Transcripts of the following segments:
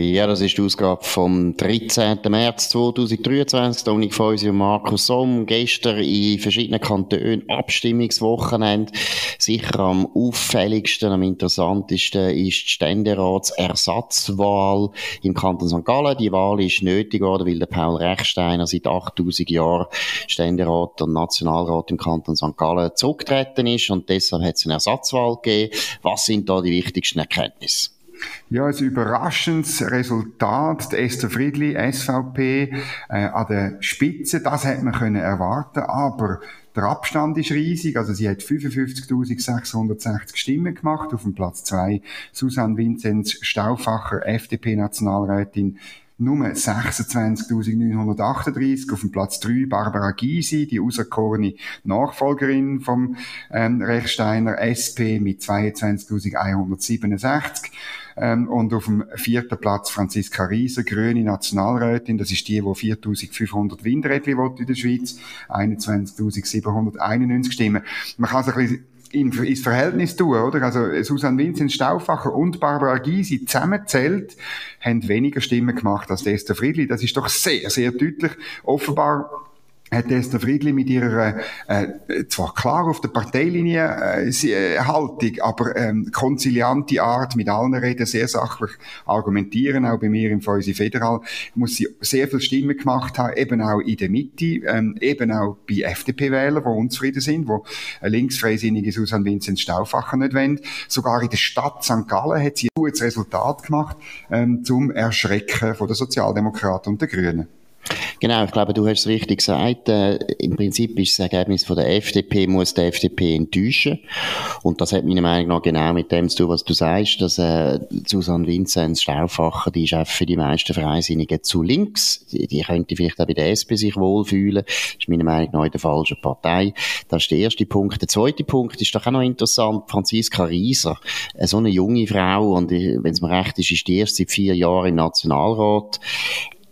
Ja, das ist die Ausgabe vom 13. März 2023. Dominik Feusi und Markus Somm. Gestern in verschiedenen Kantonen Abstimmungswochenende. Sicher am auffälligsten, am interessantesten ist die Ständeratsersatzwahl im Kanton St. Gallen. Die Wahl ist nötig geworden, weil der Paul Rechsteiner seit 8000 Jahren Ständerat und Nationalrat im Kanton St. Gallen zurückgetreten ist und deshalb hat es eine Ersatzwahl gegeben. Was sind da die wichtigsten Erkenntnisse? Ja, ein überraschendes Resultat. Esther Friedli, SVP, äh, an der Spitze, das hätte man können erwarten, aber der Abstand ist riesig, also sie hat 55.660 Stimmen gemacht, auf dem Platz zwei Susanne Vinzenz Stauffacher, FDP-Nationalrätin, nur 26.938 auf dem Platz 3 Barbara Gysi, die auserkorene Nachfolgerin vom ähm, Rechsteiner SP mit 22.167 ähm, und auf dem vierten Platz Franziska Rieser, grüne Nationalrätin. Das ist die, die 4500 Windrädchen in der Schweiz. 21.791 Stimmen. Man kann es ein bisschen in, ins Verhältnis tun, oder? Also Susanne Vincent Stauffacher und Barbara Gysi zusammenzählt, haben weniger Stimmen gemacht als Esther Friedli. Das ist doch sehr, sehr deutlich. Offenbar hat Esther Friedli mit ihrer, äh, zwar klar auf der Parteilinie äh, äh, Haltung, aber ähm, konziliante Art, mit allen reden, sehr sachlich argumentieren, auch bei mir im Fäusi Federal, muss sie sehr viel Stimmen gemacht haben, eben auch in der Mitte, ähm, eben auch bei FDP-Wählern, die unzufrieden sind, wo eine linksfreisinnige Susanne Vincent Stauffacher nicht wollen. Sogar in der Stadt St. Gallen hat sie ein gutes Resultat gemacht, ähm, zum Erschrecken von der Sozialdemokraten und der Grünen. Genau, ich glaube, du hast es richtig gesagt. Äh, Im Prinzip ist das Ergebnis von der FDP, muss die FDP enttäuschen. Und das hat meiner Meinung nach genau mit dem zu tun, was du sagst, dass äh, Susanne Vinzenz Stauffacher, die ist auch für die meisten Freisinnigen zu links. Die, die könnte vielleicht auch bei der SP sich wohlfühlen. Ist meiner Meinung nach in der falschen Partei. Das ist der erste Punkt. Der zweite Punkt ist doch auch noch interessant. Franziska Rieser, äh, so eine junge Frau, und äh, wenn es mir recht ist, ist die erst seit vier Jahren im Nationalrat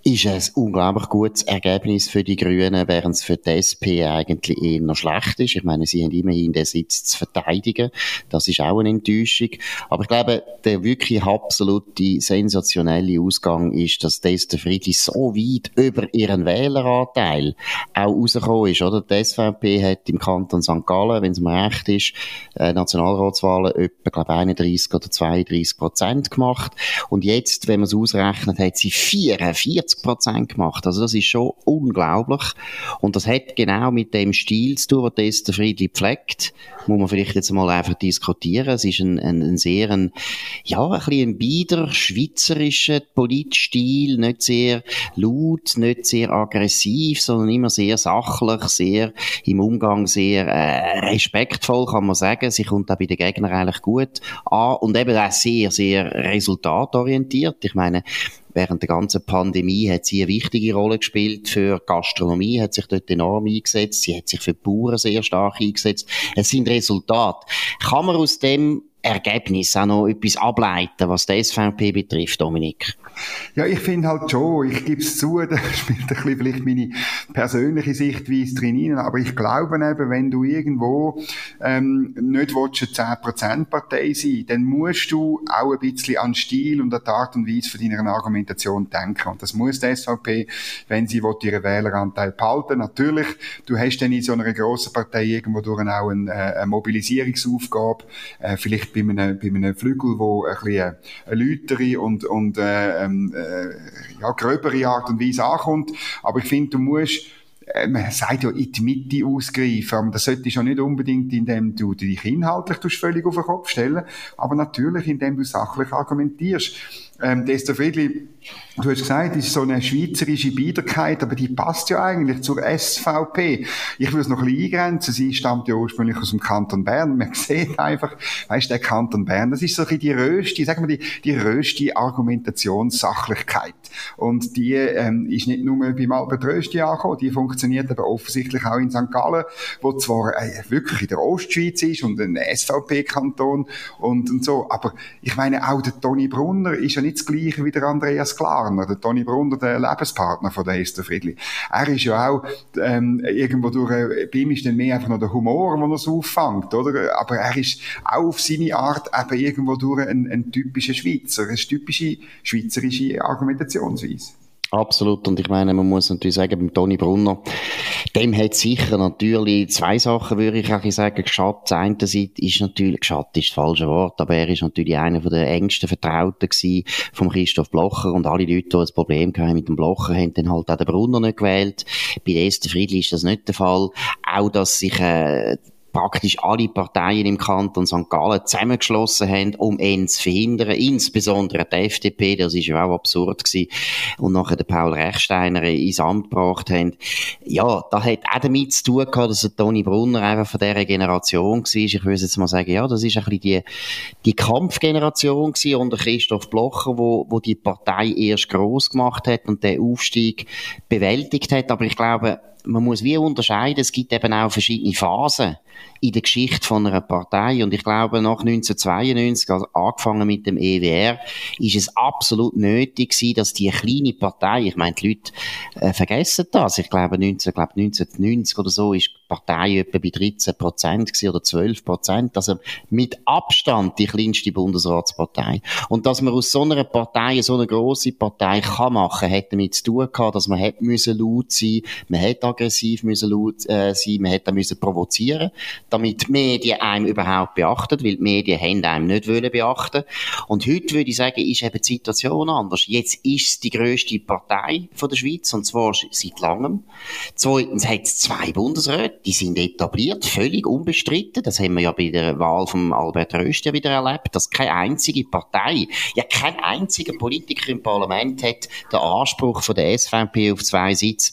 ist ein unglaublich gutes Ergebnis für die Grünen, während es für die SP eigentlich eher noch schlecht ist. Ich meine, sie haben immerhin den Sitz zu verteidigen. Das ist auch eine Enttäuschung. Aber ich glaube, der wirklich absolute sensationelle Ausgang ist, dass Esther Friedli so weit über ihren Wähleranteil auch rausgekommen ist, oder? Die SVP hat im Kanton St. Gallen, wenn es mir recht ist, äh, Nationalratswahlen etwa, glaube 31 oder 32 Prozent gemacht. Und jetzt, wenn man es ausrechnet, hat sie 44 50 Prozent gemacht. Also das ist schon unglaublich. Und das hat genau mit dem Stil zu tun, den der Friedli pflegt. Muss man vielleicht jetzt mal einfach diskutieren. Es ist ein, ein, ein sehr, ein, ja, ein bisschen ein bieder, schweizerischer Politstil. Nicht sehr laut, nicht sehr aggressiv, sondern immer sehr sachlich, sehr im Umgang sehr äh, respektvoll, kann man sagen. Sie kommt auch bei den Gegnern eigentlich gut an und eben auch sehr, sehr resultatorientiert. Ich meine, während der ganzen Pandemie hat sie eine wichtige Rolle gespielt für Gastronomie, hat sich dort enorm eingesetzt. Sie hat sich für die Bauern sehr stark eingesetzt. Es sind Resultate. Kann man aus dem Ergebnis auch noch etwas ableiten, was die SVP betrifft, Dominik? Ja, ich finde halt schon, ich gebe es zu, da spielt ein bisschen vielleicht meine persönliche Sichtweise drin aber ich glaube eben, wenn du irgendwo ähm, nicht willst, eine 10%-Partei sein dann musst du auch ein bisschen an Stil und an die Art und Weise von deiner Argumentation denken. Und das muss die SVP, wenn sie will, ihren Wähleranteil behalten. Natürlich, du hast dann in so einer grossen Partei irgendwo durch auch eine, äh, eine Mobilisierungsaufgabe, äh, vielleicht bei einem, bei einem Flügel, wo ein bisschen eine Lütere und, und äh, ähm, äh, ja, gröbere Art und Weise ankommt. Aber ich finde, du musst äh, man sagt ja in die Mitte ausgreifen, aber das sollte schon nicht unbedingt, indem du dich inhaltlich völlig auf den Kopf stellen, aber natürlich, indem du sachlich argumentierst. Ähm, Dester Friedli, du hast gesagt, das ist so eine schweizerische Biederkeit, aber die passt ja eigentlich zur SVP. Ich will es noch ein bisschen eingrenzen. Sie stammt ja ursprünglich aus dem Kanton Bern. Man sieht einfach, weißt der Kanton Bern, das ist so ein bisschen die röste, sagen wir die, die röste Argumentationssachlichkeit. Und die ähm, ist nicht nur beim Albert Rösti angekommen, die funktioniert aber offensichtlich auch in St. Gallen, wo zwar äh, wirklich in der Ostschweiz ist und ein SVP-Kanton und, und so, aber ich meine, auch der Toni Brunner ist ja nicht das Gleiche wie der Andreas Klarner, der Toni Brunner, der Lebenspartner von der Esther Friedli. Er ist ja auch ähm, irgendwo durch, äh, bei ihm ist dann mehr einfach noch der Humor, der er so auffängt, oder? Aber er ist auch auf seine Art eben irgendwo durch ein, ein typischer Schweizer, eine typische schweizerische Argumentationsweise. Absolut. Und ich meine, man muss natürlich sagen, beim Toni Brunner, dem hat sicher natürlich zwei Sachen, würde ich auch sagen, geschadet. Das eine Seite ist natürlich, geschadet ist das falsche Wort, aber er ist natürlich einer der engsten Vertrauten gewesen vom Christoph Blocher und alle Leute, die ein Problem hatten mit dem Blocher, haben dann halt auch den Brunner nicht gewählt. Bei der Esther Friedli ist das nicht der Fall. Auch, dass sich, äh, praktisch alle Parteien im Kanton St. Gallen zusammengeschlossen haben, um ihn zu verhindern, insbesondere die FDP, das ist ja auch absurd gewesen, und nachher den Paul Rechsteiner ins Amt gebracht haben. Ja, da hat auch damit zu tun gehabt, dass Toni Brunner einfach von dieser Generation war. Ich würde jetzt mal sagen, ja, das ist ein bisschen die, die Kampfgeneration gewesen unter Christoph Blocher, wo, wo die Partei erst gross gemacht hat und den Aufstieg bewältigt hat. Aber ich glaube, man muss wie unterscheiden, es gibt eben auch verschiedene Phasen in der Geschichte von einer Partei. Und ich glaube, nach 1992, also angefangen mit dem EWR, ist es absolut nötig gewesen, dass die kleine Partei, ich meine, die Leute äh, vergessen das. Ich glaube, 19, glaube 1990 oder so ist Partei etwa bei 13 Prozent oder 12 Prozent. Also mit Abstand die kleinste Bundesratspartei. Und dass man aus so einer Partei so eine grosse Partei kann machen, hat damit zu tun gehabt, dass man hätte müssen laut sein, man hätte aggressiv müssen laut äh, sein, man hätte müssen provozieren damit die Medien einem überhaupt beachten, weil die Medien haben einem nicht wollen beachten. Und heute würde ich sagen, ist eben die Situation anders. Jetzt ist es die grösste Partei von der Schweiz, und zwar seit langem. Zweitens hat es zwei Bundesräte, die sind etabliert, völlig unbestritten. Das haben wir ja bei der Wahl von Albert Rösti wieder erlebt, dass keine einzige Partei, ja kein einziger Politiker im Parlament hat den Anspruch von der SVP auf zwei Sitze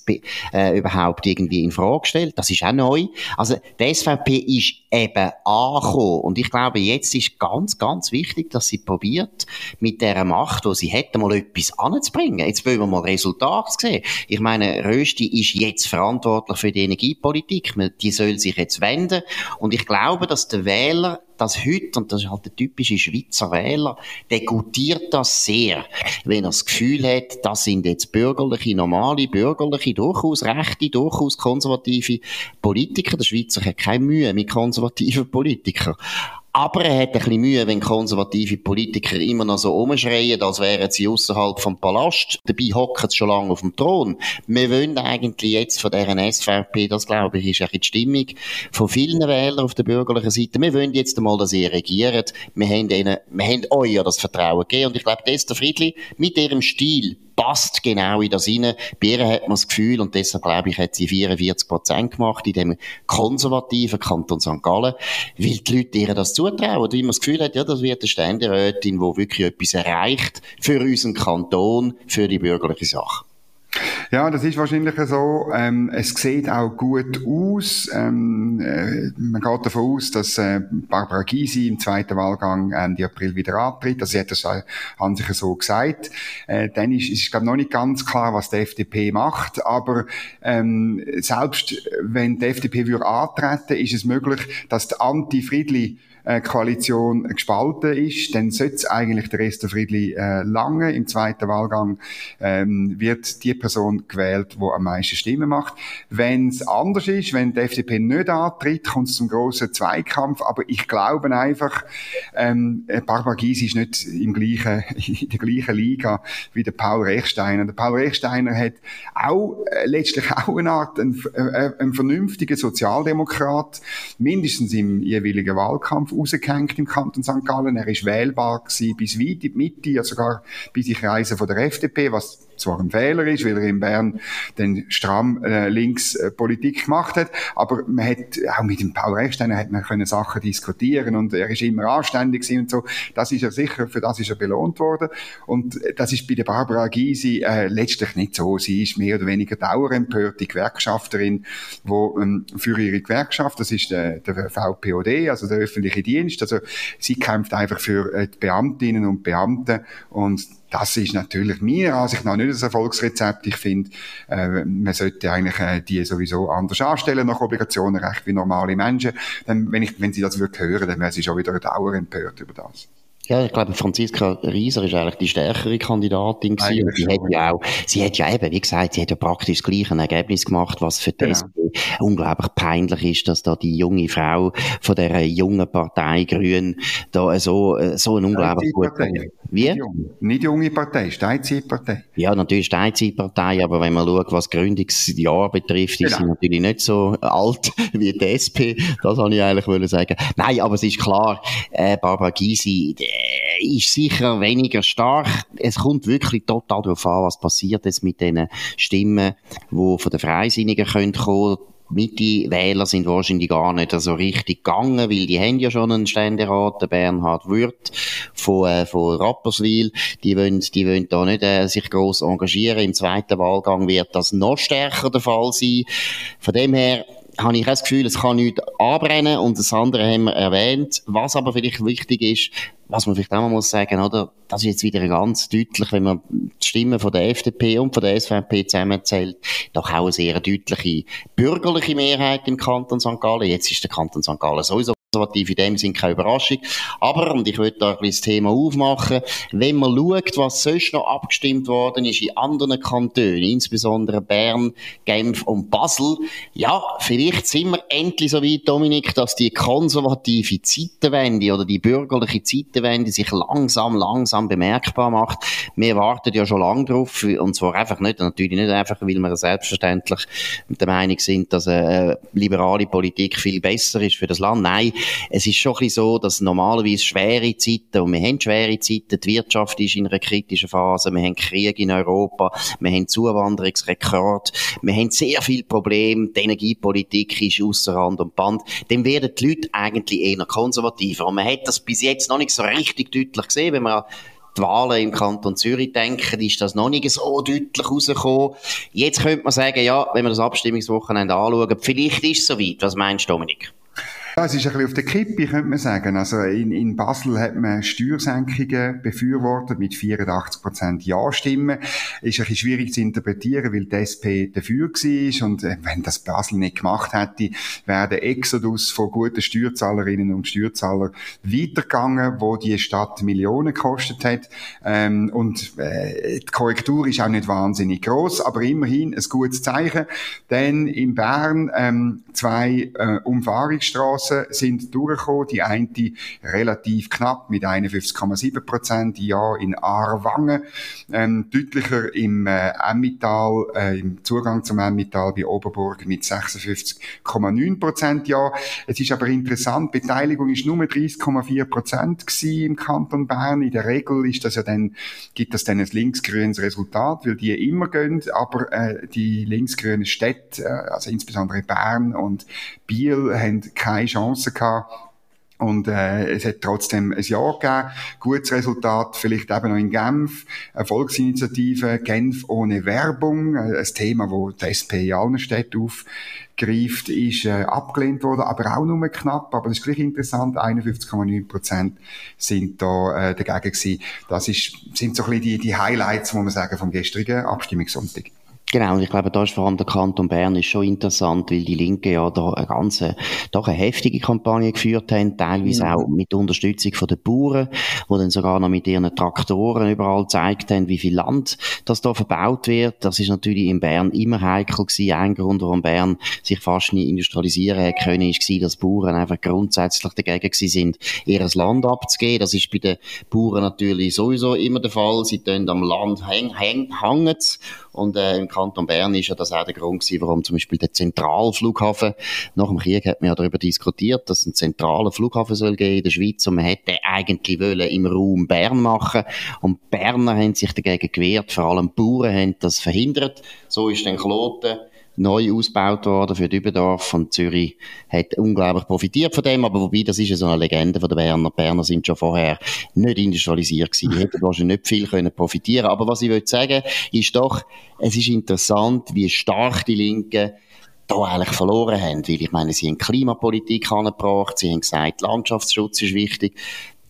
äh, überhaupt irgendwie in Frage gestellt. Das ist auch neu. Also die SVP ist eben angekommen. Und ich glaube, jetzt ist ganz, ganz wichtig, dass sie probiert, mit der Macht, die sie hätte, mal etwas anzubringen. Jetzt wollen wir mal Resultate sehen. Ich meine, Rösti ist jetzt verantwortlich für die Energiepolitik. Die soll sich jetzt wenden. Und ich glaube, dass der Wähler das heute, und das ist halt der typische Schweizer Wähler, der gutiert das sehr, wenn er das Gefühl hat, das sind jetzt bürgerliche, normale, bürgerliche, durchaus rechte, durchaus konservative Politiker. Der Schweizer hat keine Mühe mit konservativen Politikern. Aber er hat ein bisschen Mühe, wenn konservative Politiker immer noch so umschreien, als wären sie außerhalb vom Palast. Dabei hocken sie schon lange auf dem Thron. Wir wollen eigentlich jetzt von deren SVP, das glaube ich, ist ein die Stimmung von vielen Wählern auf der bürgerlichen Seite. Wir wollen jetzt einmal, dass ihr regiert. Wir haben ihnen, wir haben euch ja das Vertrauen gegeben. Und ich glaube, Esther Friedli mit ihrem Stil passt genau in das rein. Bei ihr hat man das Gefühl, und deshalb glaube ich, hat sie 44 Prozent gemacht in dem konservativen Kanton St. Gallen, weil die Leute ihr das zutrauen. Weil man das Gefühl hat, ja, das wird eine Ständerätin, die wirklich etwas erreicht für unseren Kanton, für die bürgerliche Sache. Ja, das ist wahrscheinlich so. Ähm, es sieht auch gut aus. Ähm, äh, man geht davon aus, dass äh, Barbara Gysi im zweiten Wahlgang Ende April wieder antritt. Also sie hat das an sich so gesagt. Äh, dann ist, ist glaube noch nicht ganz klar, was die FDP macht. Aber ähm, selbst wenn die FDP würde antreten, ist es möglich, dass die Anti-Friedli äh, Koalition gespalten ist, dann sollte eigentlich der Rest der Friedli äh, lange. Im zweiten Wahlgang ähm, wird die Person gewählt, die am meisten Stimmen macht. Wenn es anders ist, wenn die FDP nicht antritt, kommt es zum grossen Zweikampf. Aber ich glaube einfach, ähm, Barbara Gysi ist nicht im gleichen, in der gleichen Liga wie der Paul Rechsteiner. Der Paul Rechsteiner hat auch äh, letztlich auch eine Art, ein, äh, ein vernünftiger Sozialdemokrat, mindestens im jeweiligen Wahlkampf rausgehängt im Kanton St. Gallen. Er ist wählbar gewesen bis weit in die Mitte, ja sogar bis in Kreise von der FDP, was zwar ein Fehler ist, weil er in Bern den stramm äh, links äh, Politik gemacht hat, aber man hat auch mit dem Paul Rechsteiner hat man können Sachen diskutieren und er ist immer anständig und so. Das ist er sicher, für das ist er belohnt worden und das ist bei der Barbara Gysi äh, letztlich nicht so. Sie ist mehr oder weniger dauerempört, die Gewerkschafterin, wo ähm, für ihre Gewerkschaft, das ist der, der VPOD, also der öffentliche Dienst, also sie kämpft einfach für äh, die Beamtinnen und Beamten und das ist natürlich meiner Ansicht nach nicht das Erfolgsrezept. Ich finde, äh, man sollte eigentlich äh, die sowieso anders anstellen nach Obligationenrecht wie normale Menschen. Dann, wenn, ich, wenn sie das wirklich hören, dann wäre sie schon wieder dauernd empört über das. Ja, ich glaube, Franziska Rieser ist eigentlich die stärkere Kandidatin gewesen. Und sie hat ja auch, sie hat ja eben, wie gesagt, sie hat ja praktisch das gleiche Ergebnis gemacht, was für die genau. SP unglaublich peinlich ist, dass da die junge Frau von der jungen Partei Grün da so, so ein unglaublich guter, wie? Nicht junge, nicht junge Partei, Steinzeitpartei. Ja, natürlich Steinzeitpartei, aber wenn man schaut, was Gründungsjahr betrifft, genau. ist sie natürlich nicht so alt wie die SP. Das wollte ich eigentlich sagen. Nein, aber es ist klar, äh, Barbara Gysi, äh, ist sicher weniger stark. Es kommt wirklich total darauf an, was passiert jetzt mit den Stimmen, die von den Freisinnigen kommen kommen. Mitte-Wähler sind wahrscheinlich gar nicht so richtig gegangen, weil die haben ja schon einen Ständerat, der Bernhard Würth von, äh, von Rapperswil. Die wollen, die wollen da nicht äh, sich gross engagieren. Im zweiten Wahlgang wird das noch stärker der Fall sein. Von dem her, habe ich das Gefühl, es kann nichts anbrennen und das andere haben wir erwähnt. Was aber vielleicht wichtig ist, was man vielleicht auch mal muss sagen, oder? Das ist jetzt wieder ganz deutlich, wenn man die Stimmen von der FDP und von der SVP zusammenzählt, doch auch eine sehr deutliche bürgerliche Mehrheit im Kanton St. Gallen. Jetzt ist der Kanton St. Gallen sowieso konservativ in dem Sinn keine Überraschung. Aber, und ich würde da ein bisschen das Thema aufmachen, wenn man schaut, was sonst noch abgestimmt worden ist in anderen Kantonen, insbesondere Bern, Genf und Basel, ja, vielleicht sind wir endlich so weit, Dominik, dass die konservative Zeitenwende oder die bürgerliche Zeitenwende sich langsam, langsam bemerkbar macht. Wir warten ja schon lange drauf, und zwar einfach nicht, natürlich nicht einfach, weil wir selbstverständlich der Meinung sind, dass eine liberale Politik viel besser ist für das Land. Nein, es ist schon ein bisschen so, dass normalerweise schwere Zeiten, und wir haben schwere Zeiten, die Wirtschaft ist in einer kritischen Phase, wir haben Krieg in Europa, wir haben Zuwanderungsrekord, wir haben sehr viele Probleme, die Energiepolitik ist ausser Rand und Band, dann werden die Leute eigentlich eher konservativer. Und man hat das bis jetzt noch nicht so richtig deutlich gesehen, wenn man die Wahlen im Kanton Zürich denken, ist das noch nicht so deutlich rausgekommen. Jetzt könnte man sagen, ja, wenn wir das Abstimmungswochenende anschauen, vielleicht ist es soweit. Was meinst du, Dominik? Ja, es ist ein bisschen auf der Kippe, könnte man sagen. Also in, in Basel hat man Steuersenkungen befürwortet mit 84% Ja-Stimmen. Ist ein bisschen schwierig zu interpretieren, weil die SP dafür war. Und äh, wenn das Basel nicht gemacht hätte, wäre der Exodus von guten Steuerzahlerinnen und Steuerzahlern weitergegangen, wo die Stadt Millionen gekostet hat. Ähm, und äh, die Korrektur ist auch nicht wahnsinnig groß, aber immerhin ein gutes Zeichen. Denn in Bern ähm, zwei äh, Umfahrungsstraßen Straßen sind durchgekommen. Die eine relativ knapp mit 51,7 Prozent, ja in Aarwangen. Ähm, deutlicher im äh, Emmital, äh, im Zugang zum Emmital bei Oberburg mit 56,9 Prozent, ja. Es ist aber interessant, Beteiligung ist nur 30,4 Prozent im Kanton Bern. In der Regel ist das ja dann, gibt das dann ein linksgrünes Resultat, weil die immer gehen, aber äh, die linksgrünen Städte, äh, also insbesondere Bern und Biel, haben keine Chance gehabt. Und äh, es hat trotzdem ein Jahr gegeben. Gutes Resultat, vielleicht eben noch in Genf. Eine Volksinitiative Genf ohne Werbung. Äh, ein Thema, wo die SP in allen Städten aufgreift, ist äh, abgelehnt worden, aber auch nur knapp. Aber das ist gleich interessant. 51,9 Prozent sind da äh, dagegen gewesen. Das ist, sind so ein bisschen die, die Highlights, muss man sagen, vom gestrigen Abstimmungssonntag. Genau, und ich glaube, da ist vor allem der Kanton Bern ist schon interessant, weil die Linke ja da eine ganze, doch eine heftige Kampagne geführt haben, teilweise ja. auch mit Unterstützung von den Bauern, die dann sogar noch mit ihren Traktoren überall gezeigt haben, wie viel Land das da verbaut wird. Das ist natürlich in Bern immer heikel gewesen. Ein Grund, warum Bern sich fast nie industrialisieren können, ist gewesen, dass Bauern einfach grundsätzlich dagegen gewesen sind, ihr Land abzugeben. Das ist bei den Bauern natürlich sowieso immer der Fall. Sie tun am Land hängen, hängen, hängen und äh, im Kanton Bern ist ja das auch der Grund gewesen, warum zum Beispiel der Zentralflughafen, nach dem Krieg hat man ja darüber diskutiert, dass es einen zentralen Flughafen soll geben in der Schweiz und man hätte eigentlich wollen im Raum Bern machen und Berner haben sich dagegen gewehrt, vor allem Bauern haben das verhindert. So ist dann Kloten neu ausgebaut worden für Dübendorf und Zürich hat unglaublich profitiert von dem, aber wobei, das ist ja so eine Legende von den Berner. Die Berner sind schon vorher nicht industrialisiert gewesen, die hätten wahrscheinlich nicht viel können profitieren. Aber was ich will sagen, ist doch, es ist interessant, wie stark die Linken da eigentlich verloren haben, weil ich meine, sie haben Klimapolitik angebracht, sie haben gesagt, Landschaftsschutz ist wichtig,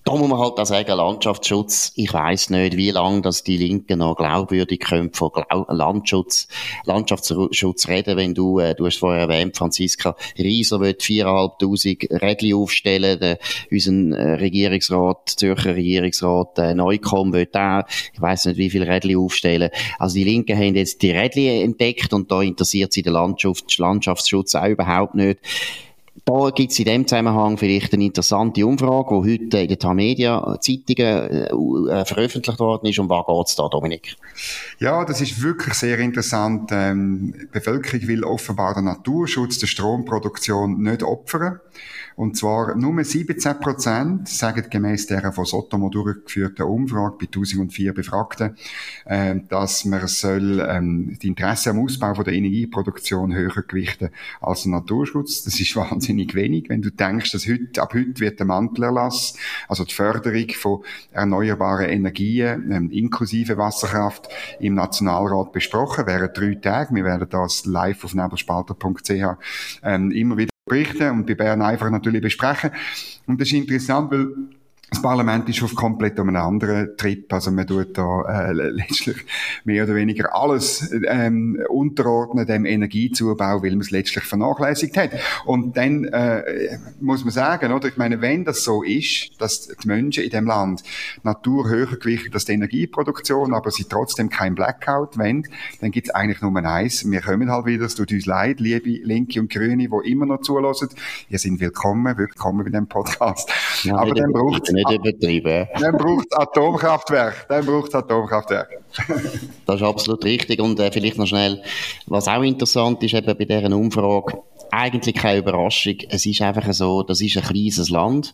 da muss man halt auch sagen, Landschaftsschutz, ich weiß nicht, wie lange dass die Linken noch glaubwürdig können von Glau Landschutz, Landschaftsschutz reden, wenn du, äh, du hast vorher erwähnt, Franziska Rieser wird 4'500 Rädchen aufstellen, der, unser äh, Regierungsrat, Zürcher Regierungsrat äh, Neukomm wird auch, ich weiß nicht, wie viele Rädchen aufstellen. Also die Linken haben jetzt die Rädchen entdeckt und da interessiert sie den Landschafts Landschaftsschutz auch überhaupt nicht. Da gibt es in dem Zusammenhang vielleicht eine interessante Umfrage, die heute in den Tamedia Zeitungen äh, veröffentlicht worden ist. Um was geht es da, Dominik? Ja, das ist wirklich sehr interessant. Ähm, die Bevölkerung will offenbar den Naturschutz der Stromproduktion nicht opfern. Und zwar nur 17 Prozent sagen gemäß der von Sotomo durchgeführten Umfrage bei 1004 Befragten, äh, dass man soll ähm, die Interesse am Ausbau von der Energieproduktion höher gewichten als Naturschutz. Das ist wahnsinnig wenig, wenn du denkst, dass heute, ab heute wird der Mantelerlass, also die Förderung von erneuerbaren Energien, ähm, inklusive Wasserkraft, im Nationalrat besprochen, während drei Tage. Wir werden das live auf nebelspalter.ch ähm, immer wieder berichten und bei Bern einfach natürlich besprechen. Und das ist interessant, weil das Parlament ist auf komplett um einen anderen Trip. Also man tut da äh, letztlich mehr oder weniger alles ähm, unterordnen dem Energiezubau, weil man es letztlich vernachlässigt hat. Und dann äh, muss man sagen, oder ich meine, wenn das so ist, dass die Menschen in dem Land Natur höher gewichtet als die Energieproduktion, aber sie trotzdem kein Blackout wollen, dann gibt es eigentlich nur eins. Wir kommen halt wieder, es tut uns leid, liebe Linke und Grüne, die immer noch zulassen. Ihr seid willkommen, willkommen bei dem Podcast. Ja, aber dann braucht nicht übertrieben. Dann braucht es Atomkraftwerk. Dann braucht es Atomkraftwerk. das ist absolut richtig. Und äh, vielleicht noch schnell, was auch interessant ist eben bei dieser Umfrage, eigentlich keine Überraschung. Es ist einfach so, das ist ein kleines Land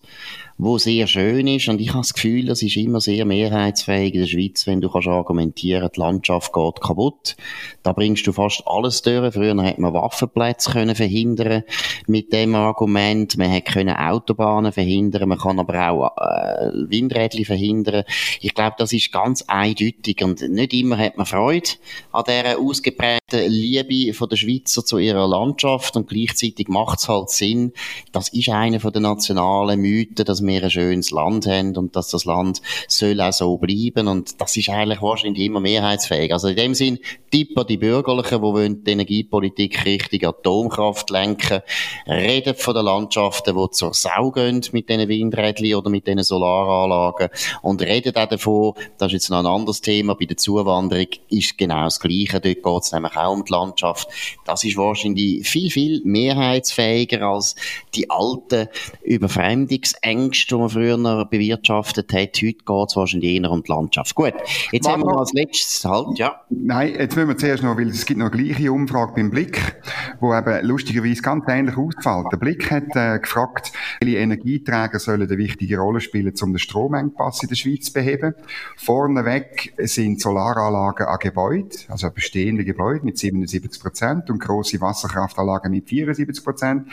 wo sehr schön ist. Und ich habe das Gefühl, das ist immer sehr mehrheitsfähig in der Schweiz, wenn du kannst argumentieren, die Landschaft geht kaputt. Da bringst du fast alles durch. Früher hätte man Waffenplätze können verhindern mit dem Argument. Man hätte können Autobahnen verhindern. Man kann aber auch äh, Windrädchen verhindern. Ich glaube, das ist ganz eindeutig. Und nicht immer hat man Freude an dieser ausgeprägten Liebe von der Schweizer zu ihrer Landschaft. Und gleichzeitig macht es halt Sinn. Das ist einer den nationalen Mythen, dass wir ein schönes Land haben und dass das Land soll auch so bleiben und das ist eigentlich wahrscheinlich immer mehrheitsfähig. Also in dem Sinn, Tipper die Bürgerlichen, die die Energiepolitik Richtung Atomkraft lenken, reden von den Landschaften, die zur Sau gehen mit diesen Windrädchen oder mit diesen Solaranlagen und reden auch davon, das ist jetzt noch ein anderes Thema, bei der Zuwanderung ist genau das Gleiche, dort geht es nämlich auch um die Landschaft. Das ist wahrscheinlich viel, viel mehrheitsfähiger als die alten Überfremdungsängste Mist, den man früher bewirtschaftet hat. Heute geht es wahrscheinlich eher um die Landschaft. Gut, jetzt Warte haben wir noch als letztes halt, ja. Nein, jetzt müssen wir zuerst noch, weil es gibt noch eine gleiche Umfrage beim Blick, wo eben lustigerweise ganz ähnlich ausfällt. Der Blick hat äh, gefragt, welche Energieträger sollen eine wichtige Rolle spielen, um den Stromengpass in der Schweiz zu beheben. Vorneweg sind Solaranlagen an Gebäuden, also bestehende Gebäude mit 77 Prozent und grosse Wasserkraftanlagen mit 74 Prozent.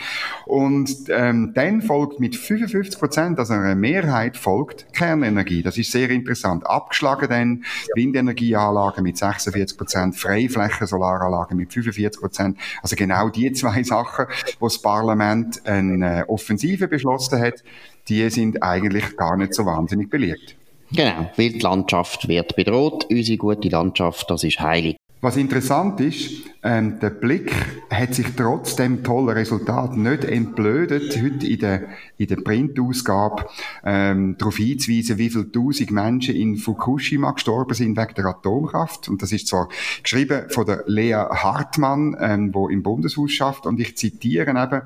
Und ähm, dann folgt mit 55 Prozent Prozent, also eine Mehrheit folgt Kernenergie. Das ist sehr interessant. Abgeschlagen dann Windenergieanlagen mit 46 Prozent, Freiflächen, Solaranlagen mit 45 Prozent. Also genau die zwei Sachen, wo das Parlament eine Offensive beschlossen hat, die sind eigentlich gar nicht so wahnsinnig beliebt. Genau, weil die Landschaft wird bedroht. Unsere gute Landschaft, das ist heilig. Was interessant ist, ähm, der Blick hat sich trotz dem tollen Resultat nicht entblödet, heute in der, in der Printausgabe ähm, darauf hinzuweisen, wie viele tausend Menschen in Fukushima gestorben sind wegen der Atomkraft. Und das ist zwar geschrieben von der Lea Hartmann, ähm, im Bundeshaus schafft, und ich zitiere eben,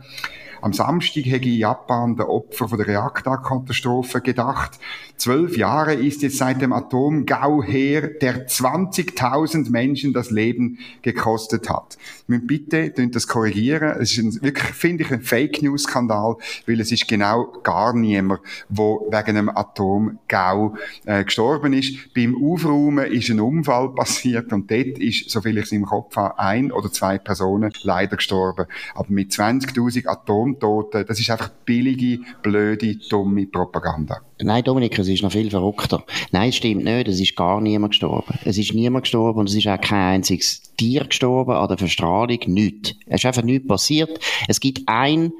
am Samstag hätte Japan der Opfer von der Reaktorkatastrophe gedacht. Zwölf Jahre ist jetzt seit dem Atomgau her, der 20.000 Menschen das Leben gekostet hat. Wir bitte das korrigieren. Es ist ein, wirklich, finde ich, ein Fake News Skandal, weil es ist genau gar niemand, wo wegen einem Atomgau äh, gestorben ist. Beim Aufräumen ist ein Unfall passiert und dort ist, soviel ich es im Kopf habe, ein oder zwei Personen leider gestorben. Aber mit 20.000 Atomtoten, das ist einfach billige, blöde, dumme Propaganda. Nein, Dominik, es ist noch viel verrückter. Nein, es stimmt nicht. Es ist gar niemand gestorben. Es ist niemand gestorben und es ist auch kein einziges Tier gestorben an der Verstrahlung. Nichts. Es ist einfach nichts passiert. Es gibt ein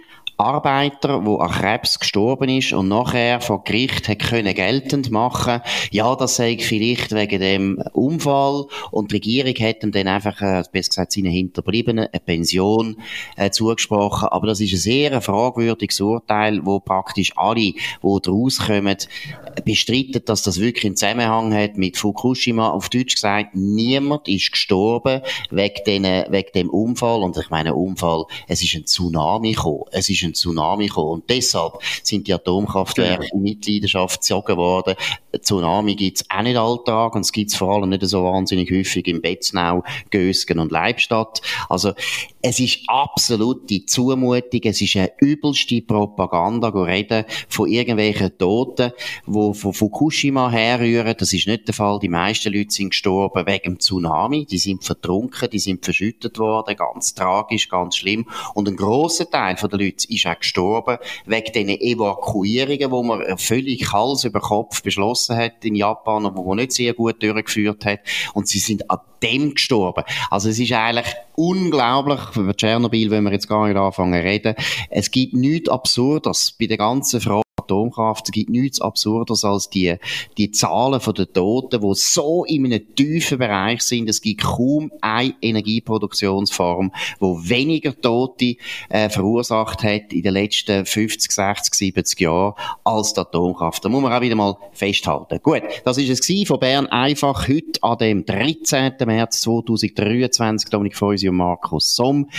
Arbeiter, der an Krebs gestorben ist und nachher vor Gericht hat können geltend machen, ja, das sei vielleicht wegen dem Unfall und die Regierung hat ihm dann einfach, äh, besser gesagt, seinen Hinterbliebenen eine Pension äh, zugesprochen. Aber das ist ein sehr fragwürdiges Urteil, wo praktisch alle, die daraus kommen, bestreiten, dass das wirklich einen Zusammenhang hat mit Fukushima. Auf Deutsch gesagt, niemand ist gestorben wegen, den, wegen dem Unfall. Und ich meine, Unfall, es ist ein Tsunami gekommen. Es ist ein Tsunami gekommen. Und deshalb sind die Atomkraftwerke in Mitleidenschaft gezogen worden. Tsunami gibt's auch nicht alltag und es gibt's vor allem nicht so wahnsinnig häufig im Betznau, Gösgen und Leibstadt. Also, es ist absolute Zumutung, es ist eine übelste Propaganda, reden von irgendwelchen Toten, die von Fukushima herrühren. Das ist nicht der Fall. Die meisten Leute sind gestorben wegen dem Tsunami. Die sind vertrunken, die sind verschüttet worden. Ganz tragisch, ganz schlimm. Und ein grosser Teil der Leute ist auch gestorben wegen diesen Evakuierungen, wo man völlig Hals über Kopf beschlossen hat in Japan, aber wo nicht sehr gut durchgeführt hat. Und sie sind an dem gestorben. Also es ist eigentlich unglaublich, über Tschernobyl wenn wir jetzt gar nicht anfangen zu reden. Es gibt nichts Absurdes bei der ganzen Frage Atomkraft. Es gibt nichts Absurdes als die, die Zahlen den Toten, die so in einem tiefen Bereich sind. Es gibt kaum eine Energieproduktionsform, wo weniger Tote äh, verursacht hat in den letzten 50, 60, 70 Jahren als die Atomkraft. Da muss man auch wieder mal festhalten. Gut, das ist es von Bern einfach heute an dem 13. März 2023. Dominik Feusi und Markus Somm.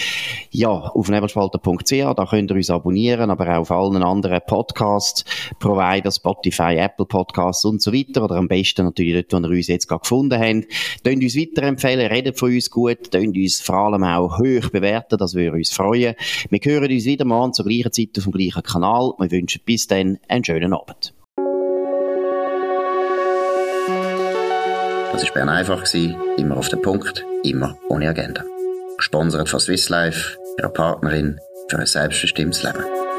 Ja, auf nebelspalter.ch, da könnt ihr uns abonnieren, aber auch auf allen anderen Podcasts Podcast-Provider, Spotify, Apple Podcasts und so weiter. Oder am besten natürlich dort, wo ihr uns jetzt gerade gefunden habt. Tönt uns weiterempfehlen, redet von uns gut, tönt uns vor allem auch hoch bewerten, das würde uns freuen. Wir hören uns wieder morgen zur gleichen Zeit auf dem gleichen Kanal. Wir wünschen bis dann einen schönen Abend. Das war Bern einfach, immer auf den Punkt, immer ohne Agenda. Gesponsert von Swiss Life, ihrer Partnerin für ein selbstbestimmtes Leben.